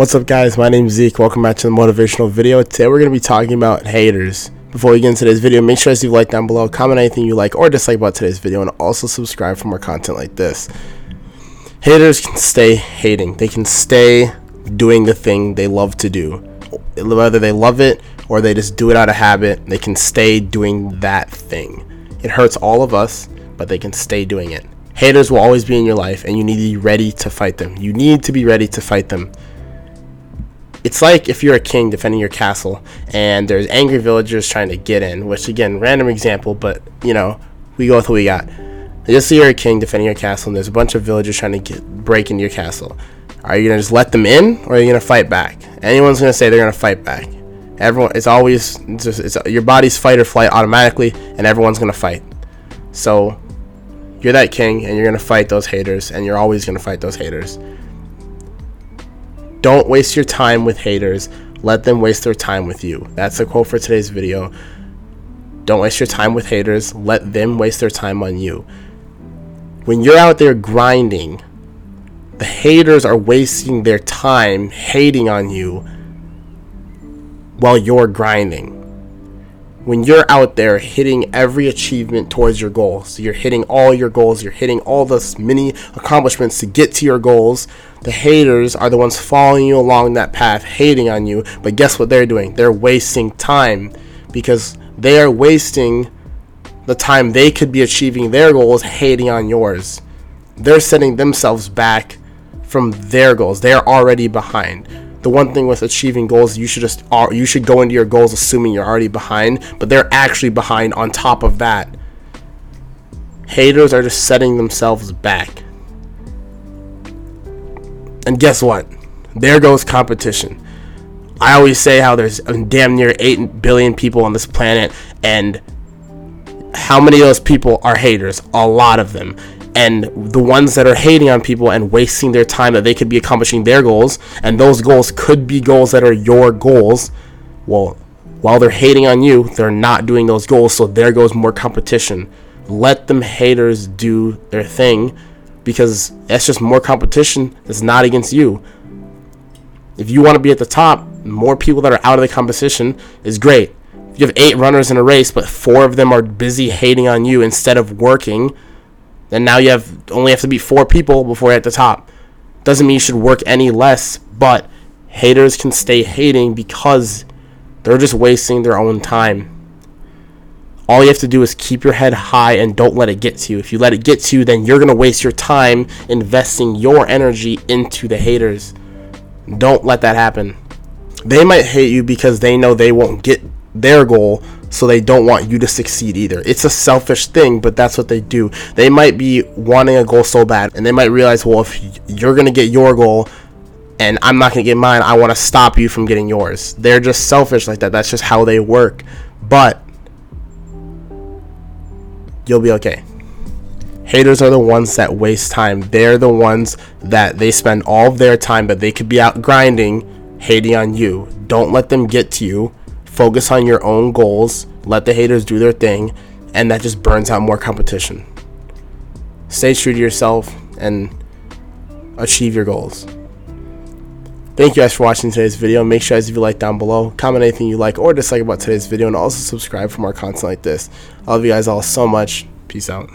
What's up guys, my name is Zeke, welcome back to the motivational video. Today we're going to be talking about haters. Before we get into today's video, make sure to leave a like down below, comment anything you like or dislike about today's video, and also subscribe for more content like this. Haters can stay hating, they can stay doing the thing they love to do. Whether they love it or they just do it out of habit, they can stay doing that thing. It hurts all of us, but they can stay doing it. Haters will always be in your life, and you need to be ready to fight them. You need to be ready to fight them it's like if you're a king defending your castle and there's angry villagers trying to get in, which again, random example, but you know, we go with what we got. Just say you're a king defending your castle and there's a bunch of villagers trying to get break into your castle. Are you gonna just let them in or are you gonna fight back? Anyone's gonna say they're gonna fight back. Everyone, it's always it's just, it's, your body's fight or flight automatically, and everyone's gonna fight. So you're that king, and you're gonna fight those haters, and you're always gonna fight those haters. Don't waste your time with haters. Let them waste their time with you. That's the quote for today's video. Don't waste your time with haters. Let them waste their time on you. When you're out there grinding, the haters are wasting their time hating on you while you're grinding when you're out there hitting every achievement towards your goals, you're hitting all your goals, you're hitting all the many accomplishments to get to your goals, the haters are the ones following you along that path, hating on you. But guess what they're doing? They're wasting time because they are wasting the time they could be achieving their goals hating on yours. They're setting themselves back from their goals. They're already behind the one thing with achieving goals you should just you should go into your goals assuming you're already behind but they're actually behind on top of that. Haters are just setting themselves back. And guess what? There goes competition. I always say how there's damn near 8 billion people on this planet and how many of those people are haters? A lot of them and the ones that are hating on people and wasting their time that they could be accomplishing their goals and those goals could be goals that are your goals. Well while they're hating on you they're not doing those goals so there goes more competition. Let them haters do their thing because that's just more competition that's not against you. If you want to be at the top more people that are out of the competition is great. If you have eight runners in a race but four of them are busy hating on you instead of working then now you have only have to beat four people before you're at the top. Doesn't mean you should work any less, but haters can stay hating because they're just wasting their own time. All you have to do is keep your head high and don't let it get to you. If you let it get to you, then you're going to waste your time investing your energy into the haters. Don't let that happen. They might hate you because they know they won't get their goal, so they don't want you to succeed either. It's a selfish thing, but that's what they do. They might be wanting a goal so bad, and they might realize, well, if you're gonna get your goal and I'm not gonna get mine, I want to stop you from getting yours. They're just selfish like that. That's just how they work. But you'll be okay. Haters are the ones that waste time. They're the ones that they spend all of their time, but they could be out grinding, hating on you. Don't let them get to you focus on your own goals, let the haters do their thing, and that just burns out more competition. Stay true to yourself and achieve your goals. Thank you guys for watching today's video. Make sure guys if you like down below, comment anything you like or dislike about today's video, and also subscribe for more content like this. I love you guys all so much. Peace out.